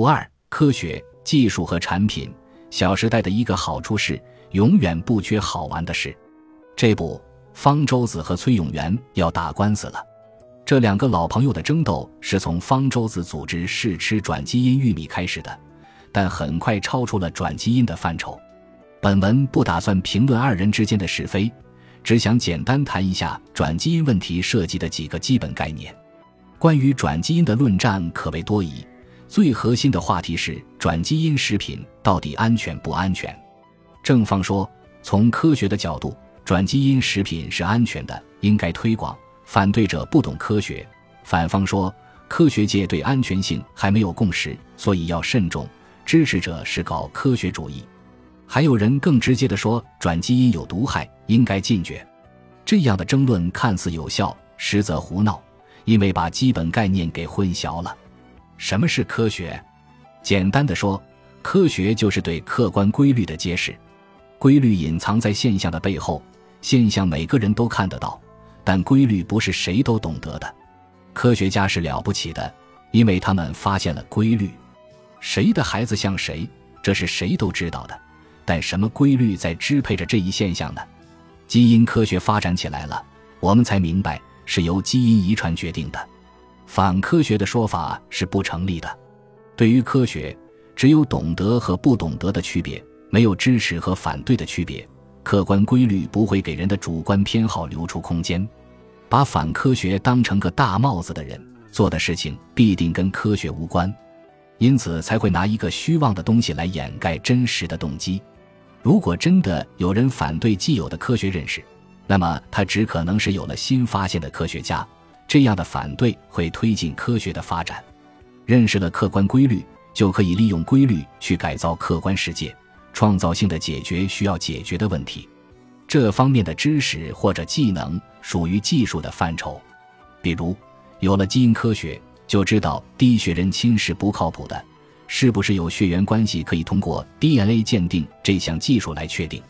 不二科学技术和产品，《小时代》的一个好处是永远不缺好玩的事。这不方舟子和崔永元要打官司了。这两个老朋友的争斗是从方舟子组织试吃转基因玉米开始的，但很快超出了转基因的范畴。本文不打算评论二人之间的是非，只想简单谈一下转基因问题涉及的几个基本概念。关于转基因的论战可谓多疑，最核心的话题是转基因食品到底安全不安全。正方说，从科学的角度，转基因食品是安全的，应该推广。反对者不懂科学，反方说科学界对安全性还没有共识，所以要慎重。支持者是搞科学主义，还有人更直接的说转基因有毒害，应该禁绝。这样的争论看似有效，实则胡闹，因为把基本概念给混淆了。什么是科学？简单的说，科学就是对客观规律的揭示，规律隐藏在现象的背后，现象每个人都看得到。但规律不是谁都懂得的，科学家是了不起的，因为他们发现了规律。谁的孩子像谁，这是谁都知道的。但什么规律在支配着这一现象呢？基因科学发展起来了，我们才明白是由基因遗传决定的。反科学的说法是不成立的。对于科学，只有懂得和不懂得的区别，没有支持和反对的区别。客观规律不会给人的主观偏好留出空间，把反科学当成个大帽子的人做的事情必定跟科学无关，因此才会拿一个虚妄的东西来掩盖真实的动机。如果真的有人反对既有的科学认识，那么他只可能是有了新发现的科学家。这样的反对会推进科学的发展。认识了客观规律，就可以利用规律去改造客观世界。创造性的解决需要解决的问题，这方面的知识或者技能属于技术的范畴。比如，有了基因科学，就知道低血人亲是不靠谱的，是不是有血缘关系可以通过 DNA 鉴定这项技术来确定。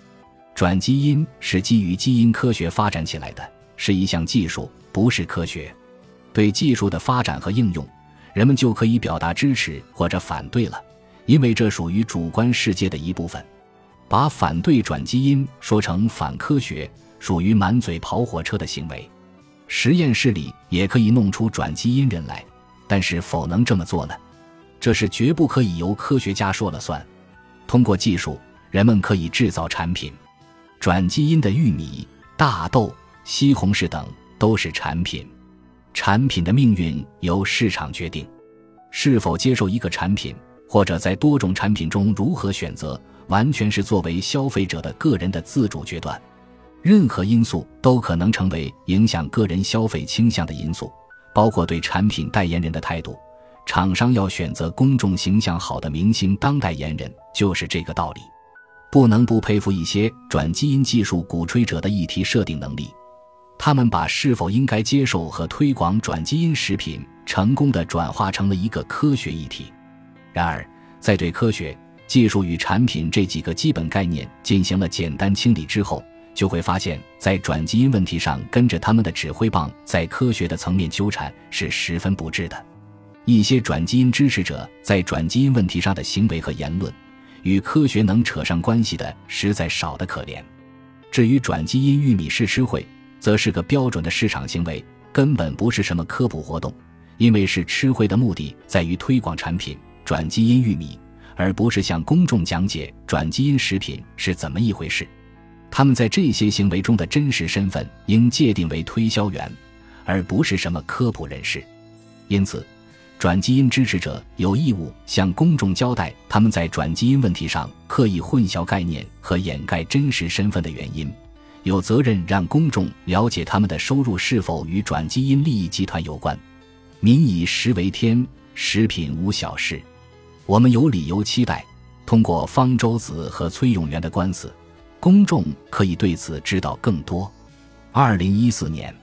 转基因是基于基因科学发展起来的，是一项技术，不是科学。对技术的发展和应用，人们就可以表达支持或者反对了。因为这属于主观世界的一部分，把反对转基因说成反科学，属于满嘴跑火车的行为。实验室里也可以弄出转基因人来，但是否能这么做呢？这是绝不可以由科学家说了算。通过技术，人们可以制造产品。转基因的玉米、大豆、西红柿等都是产品。产品的命运由市场决定，是否接受一个产品。或者在多种产品中如何选择，完全是作为消费者的个人的自主决断。任何因素都可能成为影响个人消费倾向的因素，包括对产品代言人的态度。厂商要选择公众形象好的明星当代言人，就是这个道理。不能不佩服一些转基因技术鼓吹者的议题设定能力，他们把是否应该接受和推广转基因食品，成功的转化成了一个科学议题。然而，在对科学技术与产品这几个基本概念进行了简单清理之后，就会发现，在转基因问题上跟着他们的指挥棒在科学的层面纠缠是十分不智的。一些转基因支持者在转基因问题上的行为和言论，与科学能扯上关系的实在少得可怜。至于转基因玉米试吃会，则是个标准的市场行为，根本不是什么科普活动，因为是吃会的目的在于推广产品。转基因玉米，而不是向公众讲解转基因食品是怎么一回事。他们在这些行为中的真实身份应界定为推销员，而不是什么科普人士。因此，转基因支持者有义务向公众交代他们在转基因问题上刻意混淆概念和掩盖真实身份的原因，有责任让公众了解他们的收入是否与转基因利益集团有关。民以食为天，食品无小事。我们有理由期待，通过方舟子和崔永元的官司，公众可以对此知道更多。二零一四年。